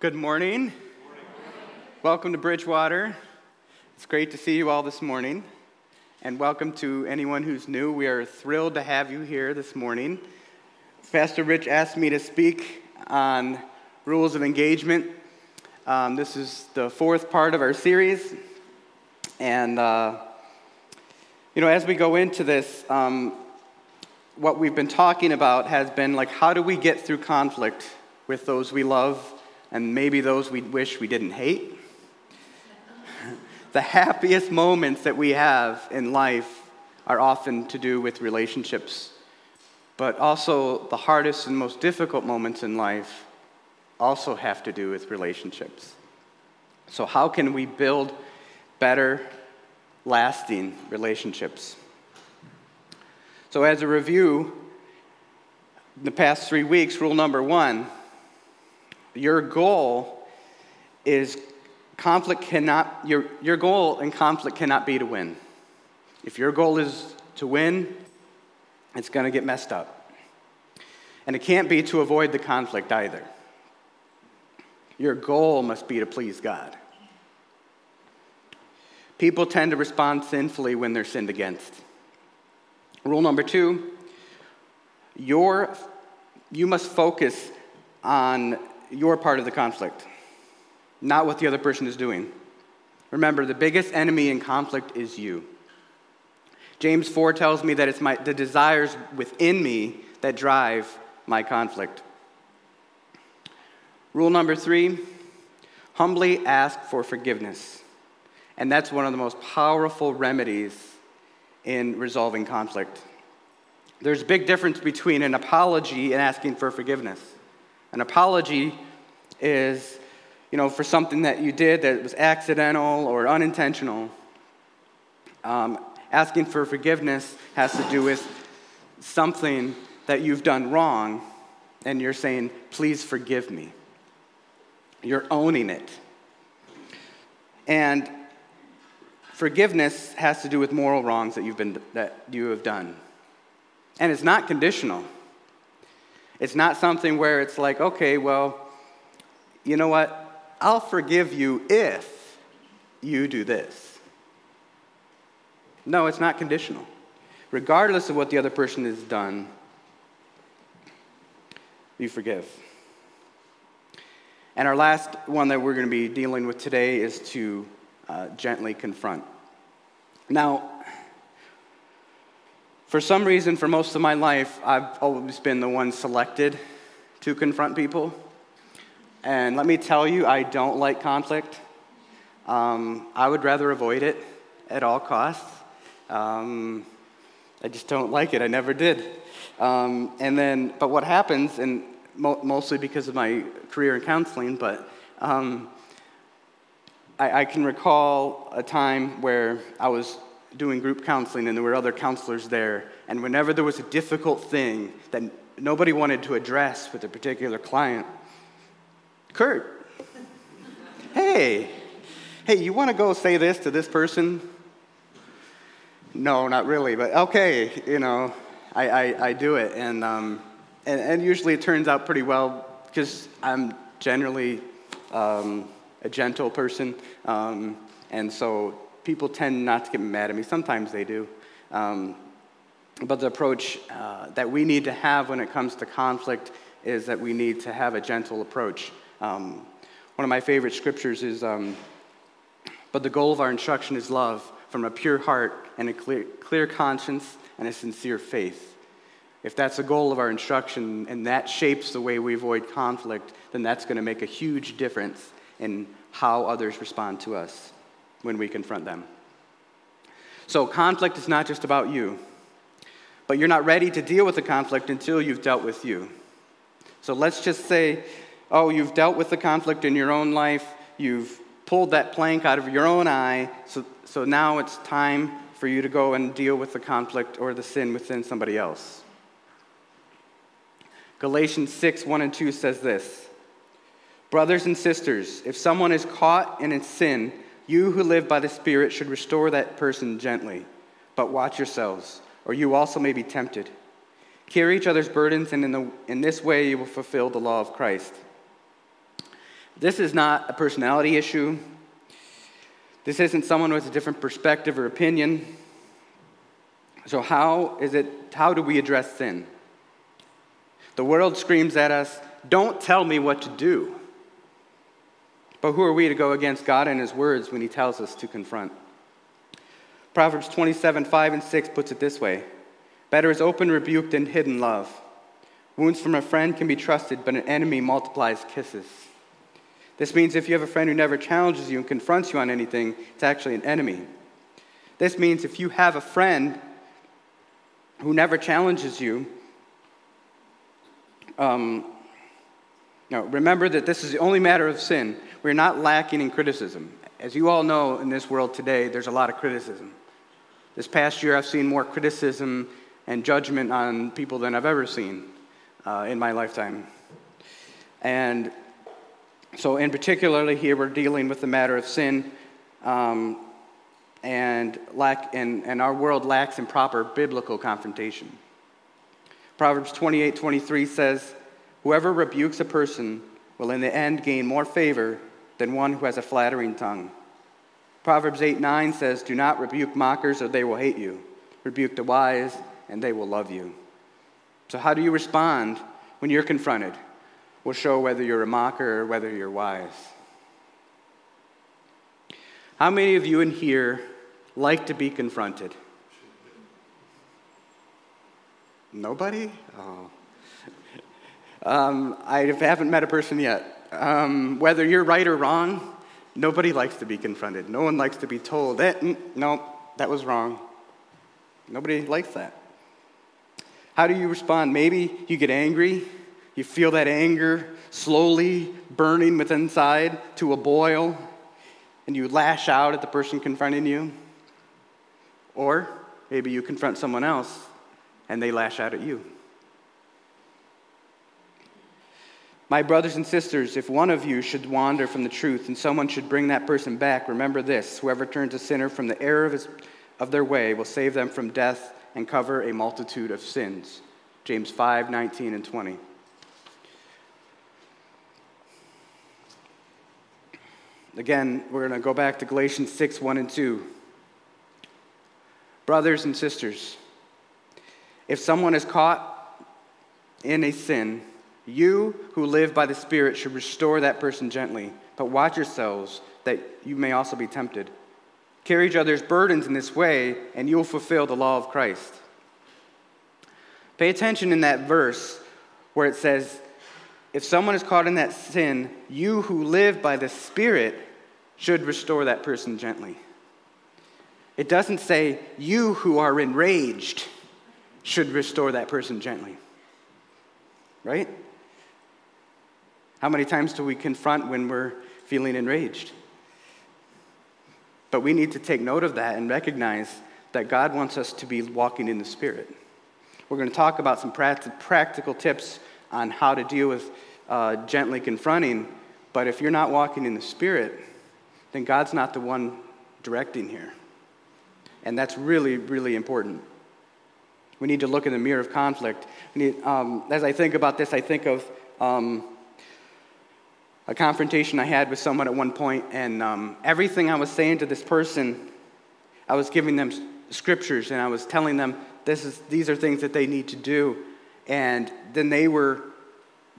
Good morning. Welcome to Bridgewater. It's great to see you all this morning. And welcome to anyone who's new. We are thrilled to have you here this morning. Pastor Rich asked me to speak on rules of engagement. Um, this is the fourth part of our series. And, uh, you know, as we go into this, um, what we've been talking about has been like, how do we get through conflict with those we love and maybe those we wish we didn't hate? the happiest moments that we have in life are often to do with relationships, but also the hardest and most difficult moments in life also have to do with relationships. So, how can we build better, lasting relationships? So, as a review, the past three weeks, rule number one your goal is conflict cannot, your, your goal in conflict cannot be to win. If your goal is to win, it's going to get messed up. And it can't be to avoid the conflict either. Your goal must be to please God. People tend to respond sinfully when they're sinned against. Rule number two your, you must focus on your part of the conflict, not what the other person is doing. Remember, the biggest enemy in conflict is you. James 4 tells me that it's my, the desires within me that drive my conflict. Rule number three humbly ask for forgiveness. And that's one of the most powerful remedies in resolving conflict. There's a big difference between an apology and asking for forgiveness. An apology is, you know, for something that you did that was accidental or unintentional. Um, asking for forgiveness has to do with something that you've done wrong, and you're saying, please forgive me. You're owning it. And forgiveness has to do with moral wrongs that, you've been, that you have done. And it's not conditional. It's not something where it's like, okay, well, you know what? I'll forgive you if you do this. No, it's not conditional. Regardless of what the other person has done, you forgive. And our last one that we're going to be dealing with today is to uh, gently confront. Now, for some reason, for most of my life, I've always been the one selected to confront people. And let me tell you, I don't like conflict. Um, I would rather avoid it at all costs. Um, I just don't like it. I never did. Um, and then, but what happens, and mo- mostly because of my career in counseling, but um, I, I can recall a time where I was doing group counseling and there were other counselors there. And whenever there was a difficult thing that nobody wanted to address with a particular client, Kurt, hey, hey, you want to go say this to this person? No, not really, but okay, you know, I, I, I do it. And, um, and, and, usually it turns out pretty well because I'm generally um, a gentle person. Um, and so people tend not to get mad at me. Sometimes they do. Um, but the approach uh, that we need to have when it comes to conflict is that we need to have a gentle approach. Um, one of my favorite scriptures is um, But the goal of our instruction is love from a pure heart and a clear, clear conscience and a sincere faith. If that's the goal of our instruction and that shapes the way we avoid conflict, then that's going to make a huge difference in how others respond to us when we confront them. So, conflict is not just about you, but you're not ready to deal with the conflict until you've dealt with you. So, let's just say, oh, you've dealt with the conflict in your own life, you've pulled that plank out of your own eye, so, so now it's time for you to go and deal with the conflict or the sin within somebody else. Galatians 6 1 and 2 says this Brothers and sisters, if someone is caught in a sin, you who live by the Spirit should restore that person gently, but watch yourselves, or you also may be tempted. Carry each other's burdens, and in, the, in this way you will fulfill the law of Christ. This is not a personality issue. This isn't someone with a different perspective or opinion. So, how is it, how do we address sin? The world screams at us, Don't tell me what to do. But who are we to go against God and His words when He tells us to confront? Proverbs 27 5 and 6 puts it this way Better is open rebuke than hidden love. Wounds from a friend can be trusted, but an enemy multiplies kisses. This means if you have a friend who never challenges you and confronts you on anything, it's actually an enemy. This means if you have a friend who never challenges you, um, no, remember that this is the only matter of sin. We're not lacking in criticism. As you all know, in this world today, there's a lot of criticism. This past year, I've seen more criticism and judgment on people than I've ever seen uh, in my lifetime. And so, in particularly here, we're dealing with the matter of sin, um, and lack, and, and our world lacks in proper biblical confrontation. Proverbs 28:23 says, Whoever rebukes a person will in the end gain more favor than one who has a flattering tongue. Proverbs 8 9 says, Do not rebuke mockers, or they will hate you. Rebuke the wise, and they will love you. So, how do you respond when you're confronted? Will show whether you're a mocker or whether you're wise. How many of you in here like to be confronted? Nobody? Oh. Um, I haven't met a person yet. Um, whether you're right or wrong, nobody likes to be confronted. No one likes to be told, that, mm, no, that was wrong. Nobody likes that. How do you respond? Maybe you get angry. You feel that anger slowly burning within inside to a boil, and you lash out at the person confronting you. Or maybe you confront someone else and they lash out at you. My brothers and sisters, if one of you should wander from the truth and someone should bring that person back, remember this whoever turns a sinner from the error of, his, of their way will save them from death and cover a multitude of sins. James 5 19 and 20. Again, we're going to go back to Galatians 6 1 and 2. Brothers and sisters, if someone is caught in a sin, you who live by the Spirit should restore that person gently, but watch yourselves that you may also be tempted. Carry each other's burdens in this way, and you will fulfill the law of Christ. Pay attention in that verse where it says, if someone is caught in that sin, you who live by the Spirit should restore that person gently. It doesn't say, you who are enraged should restore that person gently. Right? How many times do we confront when we're feeling enraged? But we need to take note of that and recognize that God wants us to be walking in the Spirit. We're going to talk about some practical tips on how to deal with uh, gently confronting, but if you're not walking in the Spirit, then God's not the one directing here. And that's really, really important. We need to look in the mirror of conflict. Need, um, as I think about this, I think of um, a confrontation I had with someone at one point, and um, everything I was saying to this person, I was giving them scriptures, and I was telling them this is, these are things that they need to do. And then they were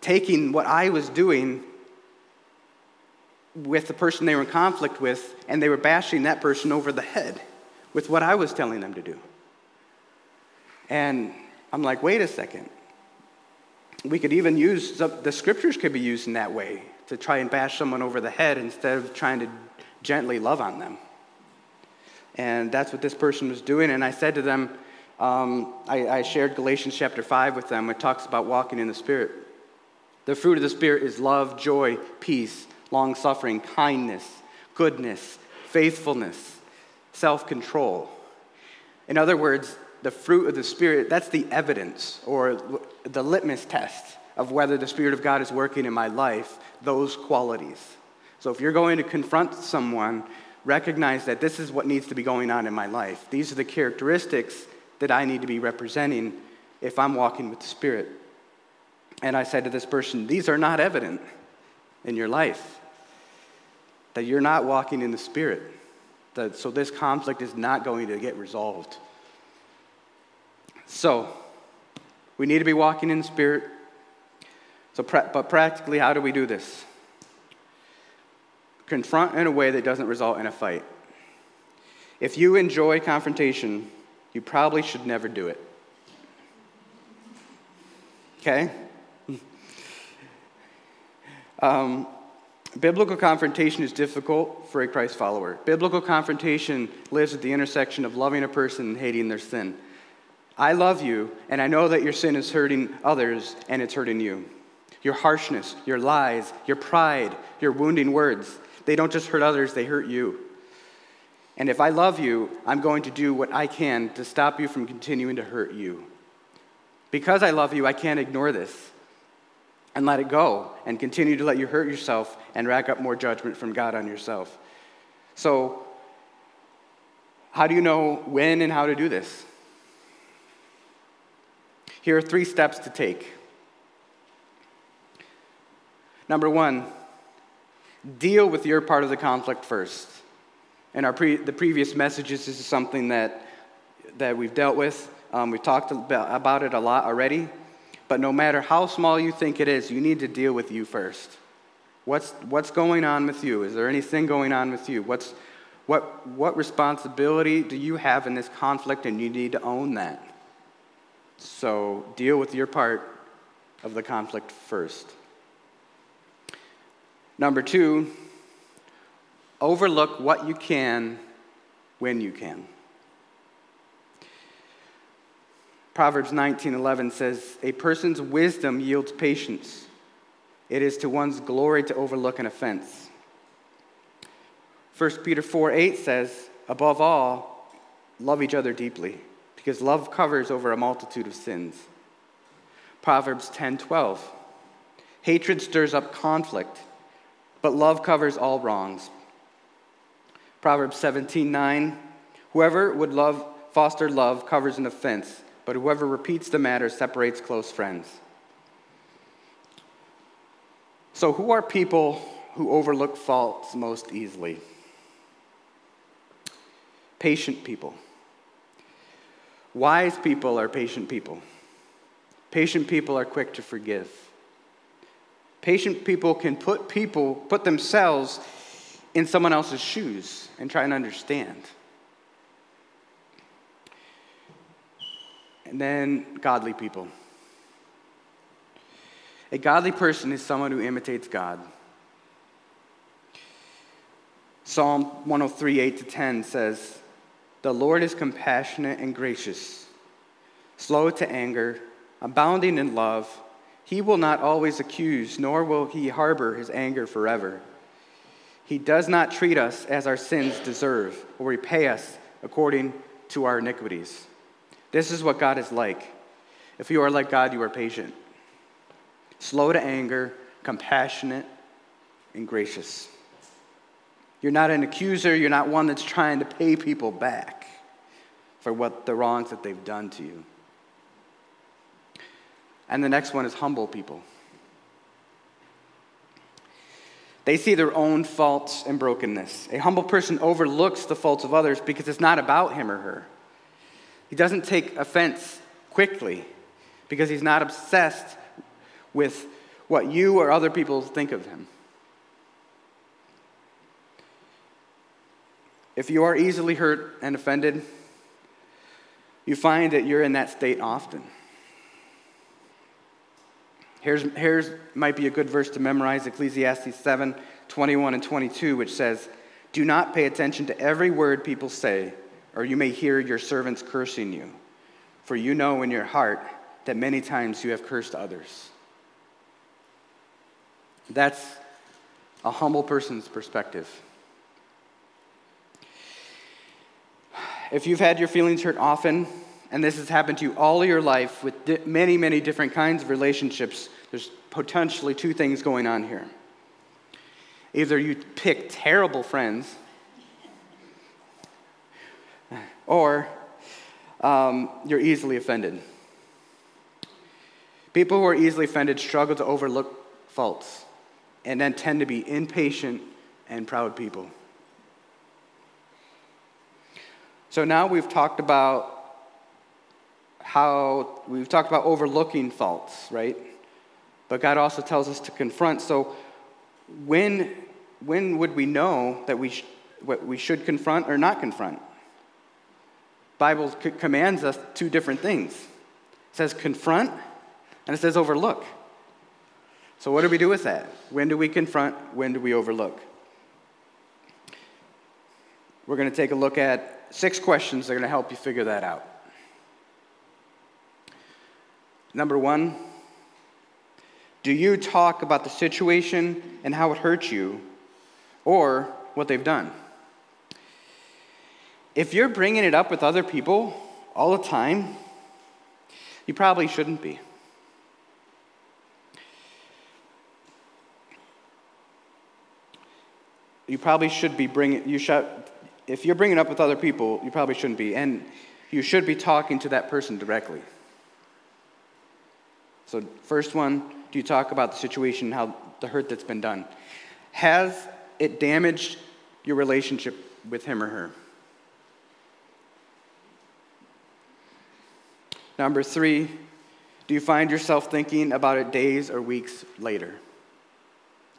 taking what I was doing with the person they were in conflict with, and they were bashing that person over the head with what I was telling them to do. And I'm like, wait a second. We could even use the scriptures could be used in that way to try and bash someone over the head instead of trying to gently love on them. And that's what this person was doing. And I said to them, um, I, I shared Galatians chapter 5 with them. It talks about walking in the Spirit. The fruit of the Spirit is love, joy, peace, long suffering, kindness, goodness, faithfulness, self control. In other words, the fruit of the Spirit, that's the evidence or the litmus test of whether the Spirit of God is working in my life, those qualities. So if you're going to confront someone, recognize that this is what needs to be going on in my life. These are the characteristics that I need to be representing if I'm walking with the Spirit. And I said to this person, These are not evident in your life. that you're not walking in the Spirit. That, so this conflict is not going to get resolved. So, we need to be walking in the Spirit. So, but practically, how do we do this? Confront in a way that doesn't result in a fight. If you enjoy confrontation, you probably should never do it. Okay? Um, biblical confrontation is difficult for a Christ follower. Biblical confrontation lives at the intersection of loving a person and hating their sin. I love you, and I know that your sin is hurting others, and it's hurting you. Your harshness, your lies, your pride, your wounding words, they don't just hurt others, they hurt you. And if I love you, I'm going to do what I can to stop you from continuing to hurt you. Because I love you, I can't ignore this and let it go and continue to let you hurt yourself and rack up more judgment from God on yourself. So, how do you know when and how to do this? Here are three steps to take. Number one, deal with your part of the conflict first. In our pre- the previous messages, this is something that, that we've dealt with. Um, we've talked about it a lot already. But no matter how small you think it is, you need to deal with you first. What's, what's going on with you? Is there anything going on with you? What's, what, what responsibility do you have in this conflict, and you need to own that? So deal with your part of the conflict first. Number two, overlook what you can when you can. Proverbs 19:11 says, "A person's wisdom yields patience. It is to one's glory to overlook an offense." 1 Peter 4:8 says, "Above all, love each other deeply, because love covers over a multitude of sins." Proverbs 10:12, "Hatred stirs up conflict, but love covers all wrongs." Proverbs 17:9, "Whoever would love foster love covers an offense." but whoever repeats the matter separates close friends. So, who are people who overlook faults most easily? Patient people. Wise people are patient people. Patient people are quick to forgive. Patient people can put people, put themselves in someone else's shoes and try and understand. And then godly people. A godly person is someone who imitates God. Psalm 103, 8 to 10 says, The Lord is compassionate and gracious, slow to anger, abounding in love. He will not always accuse, nor will he harbor his anger forever. He does not treat us as our sins deserve, or repay us according to our iniquities. This is what God is like. If you are like God, you are patient, slow to anger, compassionate, and gracious. You're not an accuser, you're not one that's trying to pay people back for what the wrongs that they've done to you. And the next one is humble people. They see their own faults and brokenness. A humble person overlooks the faults of others because it's not about him or her. He doesn't take offense quickly because he's not obsessed with what you or other people think of him. If you are easily hurt and offended, you find that you're in that state often. Here's, here's might be a good verse to memorize Ecclesiastes 7 21 and 22, which says, Do not pay attention to every word people say or you may hear your servants cursing you, for you know in your heart that many times you have cursed others. That's a humble person's perspective. If you've had your feelings hurt often, and this has happened to you all your life with many, many different kinds of relationships, there's potentially two things going on here. Either you pick terrible friends or um, you're easily offended. People who are easily offended struggle to overlook faults and then tend to be impatient and proud people. So now we've talked about how we've talked about overlooking faults, right? But God also tells us to confront. So when when would we know that we sh- what we should confront or not confront? Bible c- commands us two different things. It says confront and it says overlook. So what do we do with that? When do we confront? When do we overlook? We're going to take a look at six questions that are going to help you figure that out. Number one, do you talk about the situation and how it hurts you or what they've done? If you're bringing it up with other people all the time, you probably shouldn't be. You probably should be bringing, you should, if you're bringing up with other people, you probably shouldn't be. And you should be talking to that person directly. So, first one, do you talk about the situation, how the hurt that's been done? Has it damaged your relationship with him or her? Number three, do you find yourself thinking about it days or weeks later?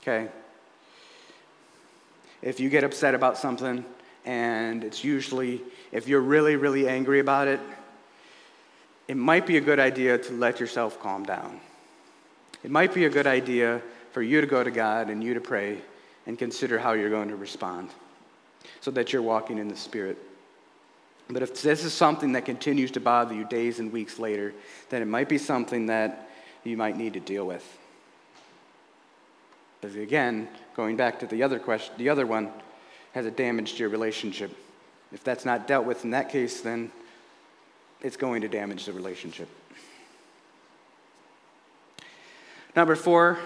Okay. If you get upset about something, and it's usually, if you're really, really angry about it, it might be a good idea to let yourself calm down. It might be a good idea for you to go to God and you to pray and consider how you're going to respond so that you're walking in the Spirit. But if this is something that continues to bother you days and weeks later, then it might be something that you might need to deal with. Because again, going back to the other question, the other one, has it damaged your relationship? If that's not dealt with in that case, then it's going to damage the relationship. Number four,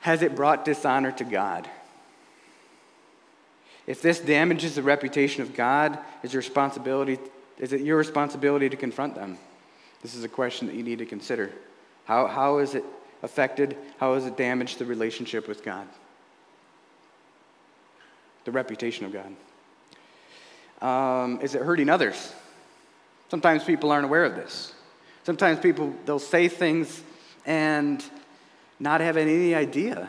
has it brought dishonor to God? If this damages the reputation of God, is your responsibility is it your responsibility to confront them? This is a question that you need to consider. How, how is it affected? How has it damaged the relationship with God? The reputation of God. Um, is it hurting others? Sometimes people aren't aware of this. Sometimes people, they'll say things and not have any idea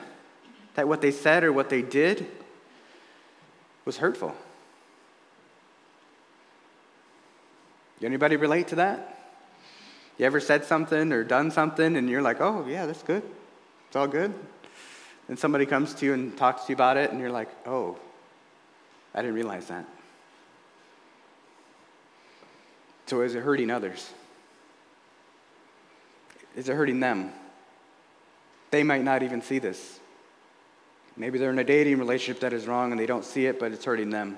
that what they said or what they did was hurtful. Anybody relate to that? You ever said something or done something and you're like, oh, yeah, that's good. It's all good. And somebody comes to you and talks to you about it and you're like, oh, I didn't realize that. So is it hurting others? Is it hurting them? They might not even see this. Maybe they're in a dating relationship that is wrong and they don't see it, but it's hurting them.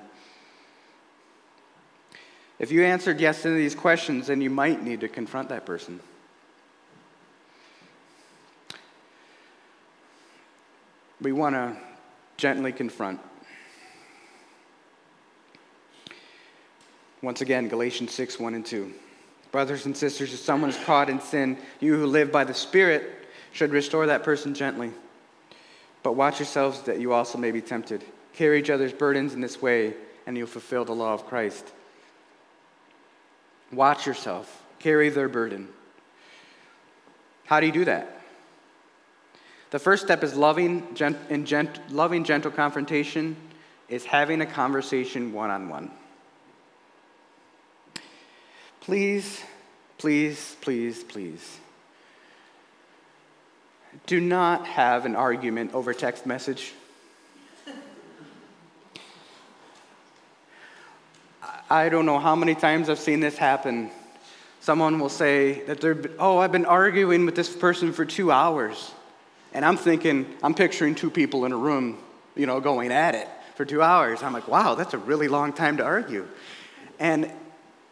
If you answered yes to these questions, then you might need to confront that person. We want to gently confront. Once again, Galatians 6 1 and 2. Brothers and sisters, if someone is caught in sin, you who live by the Spirit should restore that person gently. But watch yourselves that you also may be tempted. Carry each other's burdens in this way, and you'll fulfill the law of Christ. Watch yourself. Carry their burden. How do you do that? The first step is loving, gent- in gent- loving gentle confrontation, is having a conversation one on one. Please, please, please, please. Do not have an argument over text message. I don't know how many times I've seen this happen. Someone will say that they're, oh, I've been arguing with this person for two hours. And I'm thinking, I'm picturing two people in a room, you know, going at it for two hours. I'm like, wow, that's a really long time to argue. And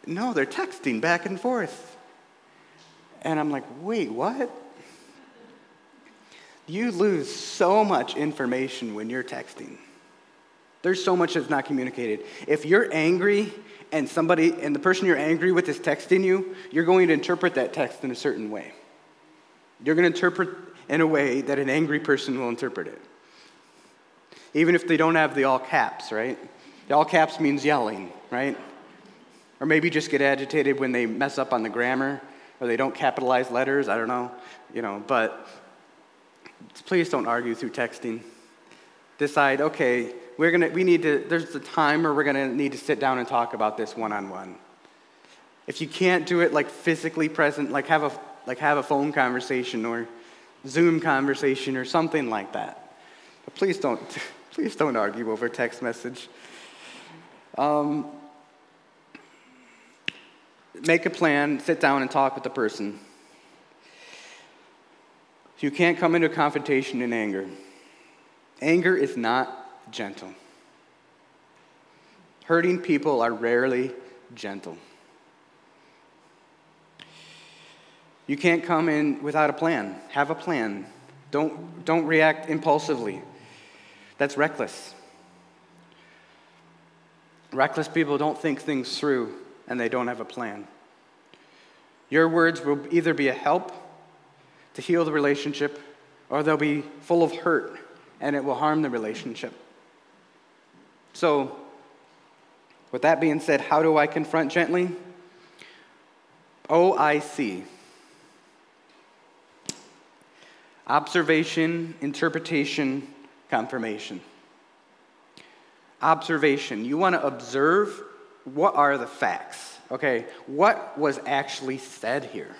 no, they're texting back and forth. And I'm like, wait, what? You lose so much information when you're texting. There's so much that's not communicated. If you're angry and somebody and the person you're angry with is texting you, you're going to interpret that text in a certain way. You're going to interpret in a way that an angry person will interpret it. even if they don't have the all caps, right? The all caps means yelling, right? Or maybe just get agitated when they mess up on the grammar or they don't capitalize letters, I don't know, you know, but please don't argue through texting. Decide, okay, we're gonna, we need to, there's a time where we're gonna need to sit down and talk about this one on one. If you can't do it like physically present, like have a, like have a phone conversation or Zoom conversation or something like that. But please don't, please don't argue over text message. Um, make a plan, sit down and talk with the person. You can't come into confrontation in anger. Anger is not gentle. Hurting people are rarely gentle. You can't come in without a plan. Have a plan. Don't, don't react impulsively. That's reckless. Reckless people don't think things through and they don't have a plan. Your words will either be a help to heal the relationship or they'll be full of hurt and it will harm the relationship. So, with that being said, how do I confront gently? OIC. Observation, interpretation, confirmation. Observation. You want to observe what are the facts, okay? What was actually said here?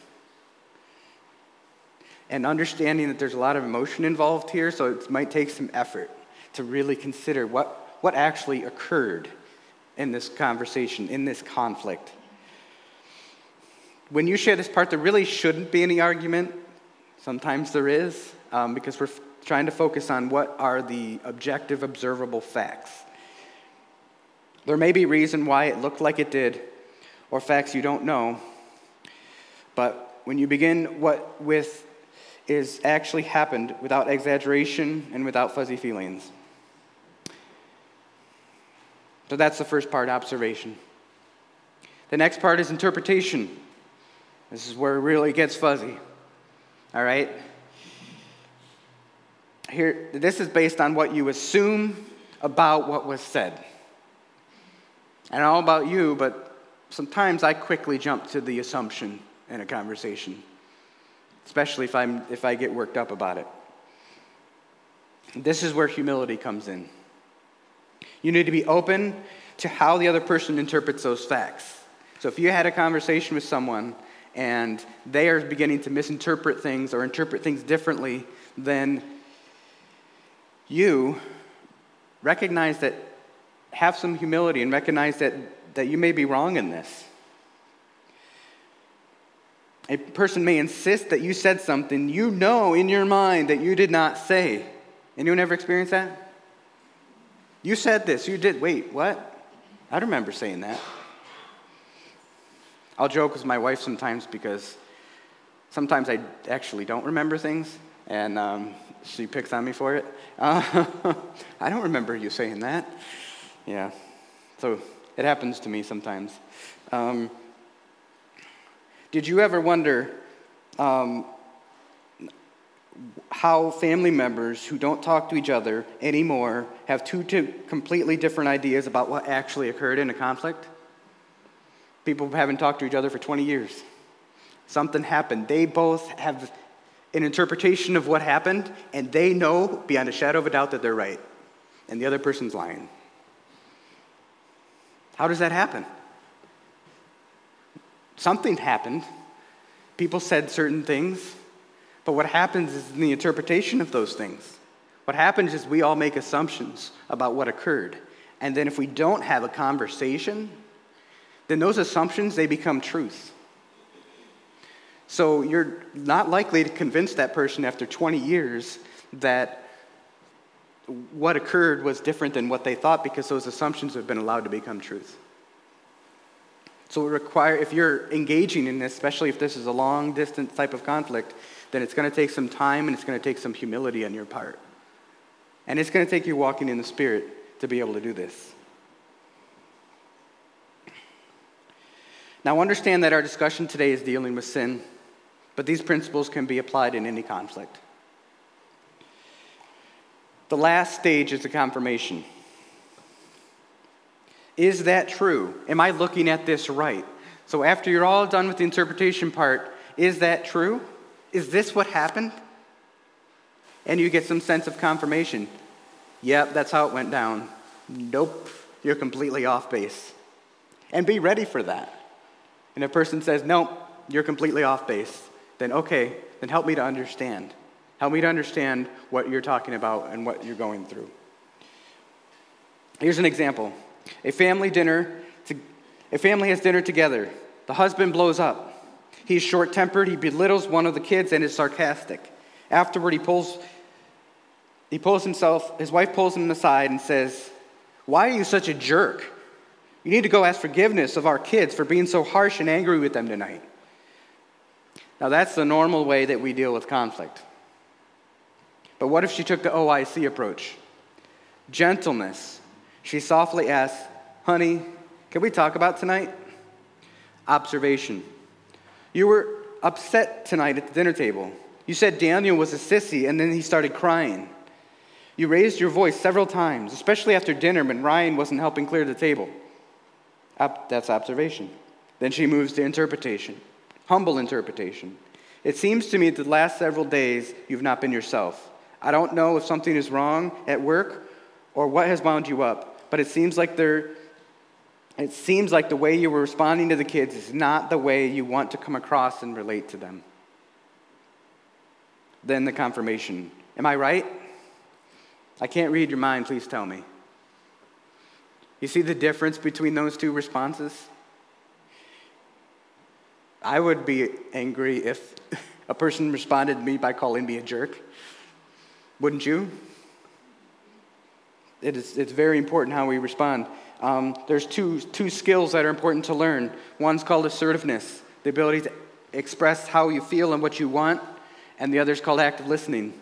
And understanding that there's a lot of emotion involved here, so it might take some effort to really consider what, what actually occurred in this conversation, in this conflict. When you share this part, there really shouldn't be any argument. Sometimes there is, um, because we're f- trying to focus on what are the objective, observable facts. There may be reason why it looked like it did, or facts you don't know. But when you begin what with is actually happened without exaggeration and without fuzzy feelings. So that's the first part, observation. The next part is interpretation. This is where it really gets fuzzy. All right? Here, this is based on what you assume about what was said. I don't know about you, but sometimes I quickly jump to the assumption in a conversation, especially if, I'm, if I get worked up about it. This is where humility comes in. You need to be open to how the other person interprets those facts. So if you had a conversation with someone and they are beginning to misinterpret things or interpret things differently then you, recognize that, have some humility and recognize that, that you may be wrong in this. A person may insist that you said something you know in your mind that you did not say. Anyone ever experienced that? You said this, you did. Wait, what? I remember saying that. I'll joke with my wife sometimes because sometimes I actually don't remember things, and um, she picks on me for it. Uh, I don't remember you saying that. Yeah, so it happens to me sometimes. Um, did you ever wonder um, how family members who don't talk to each other anymore have two, two completely different ideas about what actually occurred in a conflict? People haven't talked to each other for 20 years. Something happened. They both have an interpretation of what happened, and they know beyond a shadow of a doubt that they're right, and the other person's lying. How does that happen? Something happened. People said certain things, but what happens is in the interpretation of those things. What happens is we all make assumptions about what occurred. And then if we don't have a conversation, then those assumptions they become truth. So you're not likely to convince that person after 20 years that what occurred was different than what they thought because those assumptions have been allowed to become truth. So it require if you're engaging in this, especially if this is a long distance type of conflict, then it's going to take some time and it's going to take some humility on your part. And it's going to take you walking in the Spirit to be able to do this. Now, understand that our discussion today is dealing with sin. But these principles can be applied in any conflict. The last stage is the confirmation. Is that true? Am I looking at this right? So, after you're all done with the interpretation part, is that true? Is this what happened? And you get some sense of confirmation. Yep, that's how it went down. Nope, you're completely off base. And be ready for that. And if a person says, nope, you're completely off base, then okay, then help me to understand. Help me to understand what you're talking about and what you're going through. Here's an example a family dinner, to, a family has dinner together. The husband blows up. He's short tempered, he belittles one of the kids, and is sarcastic. Afterward, he pulls, he pulls himself, his wife pulls him aside and says, Why are you such a jerk? You need to go ask forgiveness of our kids for being so harsh and angry with them tonight. Now, that's the normal way that we deal with conflict. But what if she took the OIC approach? Gentleness. She softly asks, Honey, can we talk about tonight? Observation. You were upset tonight at the dinner table. You said Daniel was a sissy, and then he started crying. You raised your voice several times, especially after dinner when Ryan wasn't helping clear the table. That's observation. Then she moves to interpretation, humble interpretation. It seems to me that the last several days you've not been yourself. I don't know if something is wrong at work or what has wound you up, but it seems like there it seems like the way you were responding to the kids is not the way you want to come across and relate to them. Then the confirmation. Am I right? I can't read your mind, please tell me. You see the difference between those two responses? I would be angry if a person responded to me by calling me a jerk. Wouldn't you? It is, it's very important how we respond. Um, there's two, two skills that are important to learn. One's called assertiveness, the ability to express how you feel and what you want, and the other is called active listening.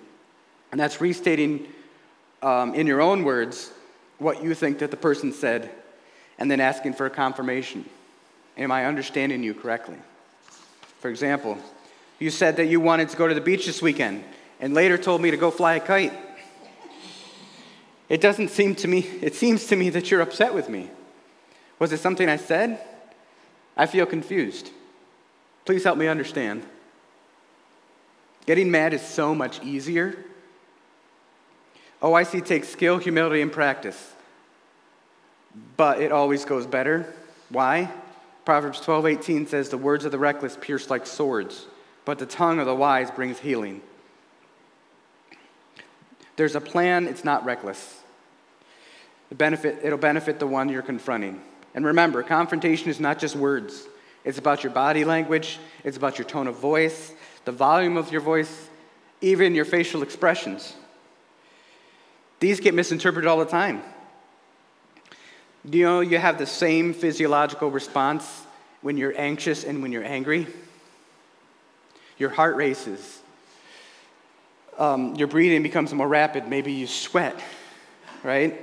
And that's restating um, in your own words what you think that the person said, and then asking for a confirmation. Am I understanding you correctly? For example, you said that you wanted to go to the beach this weekend, and later told me to go fly a kite. It doesn't seem to me, it seems to me that you're upset with me. Was it something I said? I feel confused. Please help me understand. Getting mad is so much easier. OIC takes skill, humility, and practice. But it always goes better. Why? Proverbs 12:18 says the words of the reckless pierce like swords, but the tongue of the wise brings healing. There's a plan, it's not reckless. The benefit, it'll benefit the one you're confronting. And remember, confrontation is not just words. It's about your body language, it's about your tone of voice, the volume of your voice, even your facial expressions. These get misinterpreted all the time. Do you know you have the same physiological response when you're anxious and when you're angry? Your heart races, um, your breathing becomes more rapid. Maybe you sweat, right?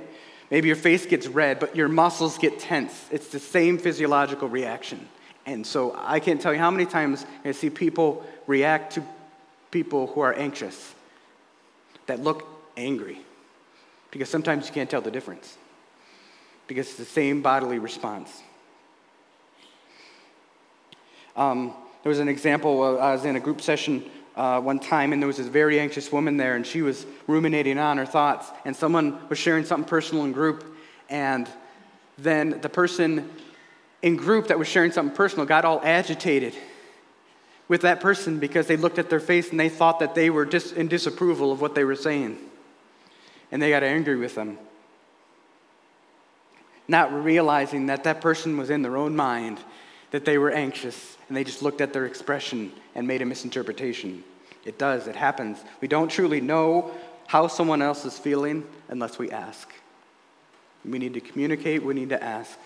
Maybe your face gets red, but your muscles get tense. It's the same physiological reaction. And so I can't tell you how many times I see people react to people who are anxious that look angry. Because sometimes you can't tell the difference. Because it's the same bodily response. Um, there was an example, I was in a group session uh, one time, and there was this very anxious woman there, and she was ruminating on her thoughts, and someone was sharing something personal in group, and then the person in group that was sharing something personal got all agitated with that person because they looked at their face and they thought that they were dis- in disapproval of what they were saying. And they got angry with them. Not realizing that that person was in their own mind, that they were anxious, and they just looked at their expression and made a misinterpretation. It does, it happens. We don't truly know how someone else is feeling unless we ask. We need to communicate, we need to ask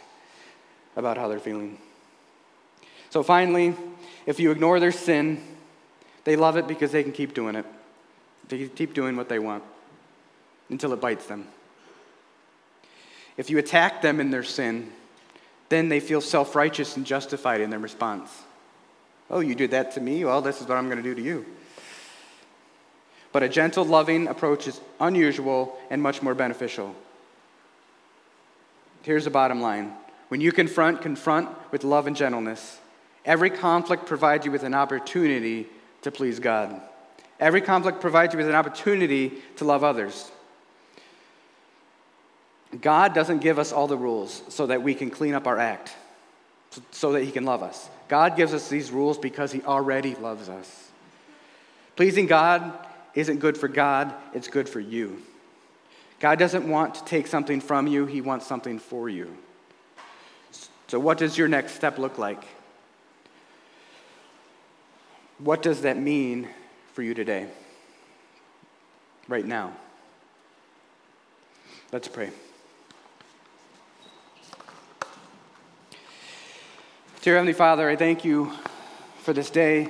about how they're feeling. So finally, if you ignore their sin, they love it because they can keep doing it. They keep doing what they want until it bites them. If you attack them in their sin, then they feel self righteous and justified in their response. Oh, you did that to me? Well, this is what I'm going to do to you. But a gentle, loving approach is unusual and much more beneficial. Here's the bottom line when you confront, confront with love and gentleness. Every conflict provides you with an opportunity to please God. Every conflict provides you with an opportunity to love others. God doesn't give us all the rules so that we can clean up our act, so that He can love us. God gives us these rules because He already loves us. Pleasing God isn't good for God, it's good for you. God doesn't want to take something from you, He wants something for you. So, what does your next step look like? What does that mean for you today? Right now? Let's pray. Dear Heavenly Father, I thank you for this day.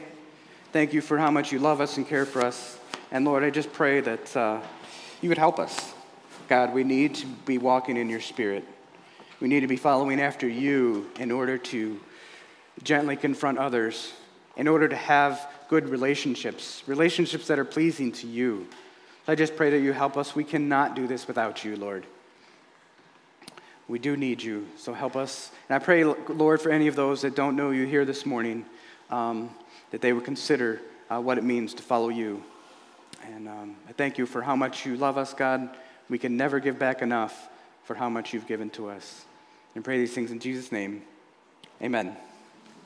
Thank you for how much you love us and care for us. And Lord, I just pray that uh, you would help us. God, we need to be walking in your spirit. We need to be following after you in order to gently confront others, in order to have good relationships, relationships that are pleasing to you. I just pray that you help us. We cannot do this without you, Lord. We do need you, so help us. And I pray, Lord, for any of those that don't know you here this morning, um, that they would consider uh, what it means to follow you. And um, I thank you for how much you love us, God. We can never give back enough for how much you've given to us. And pray these things in Jesus' name. Amen.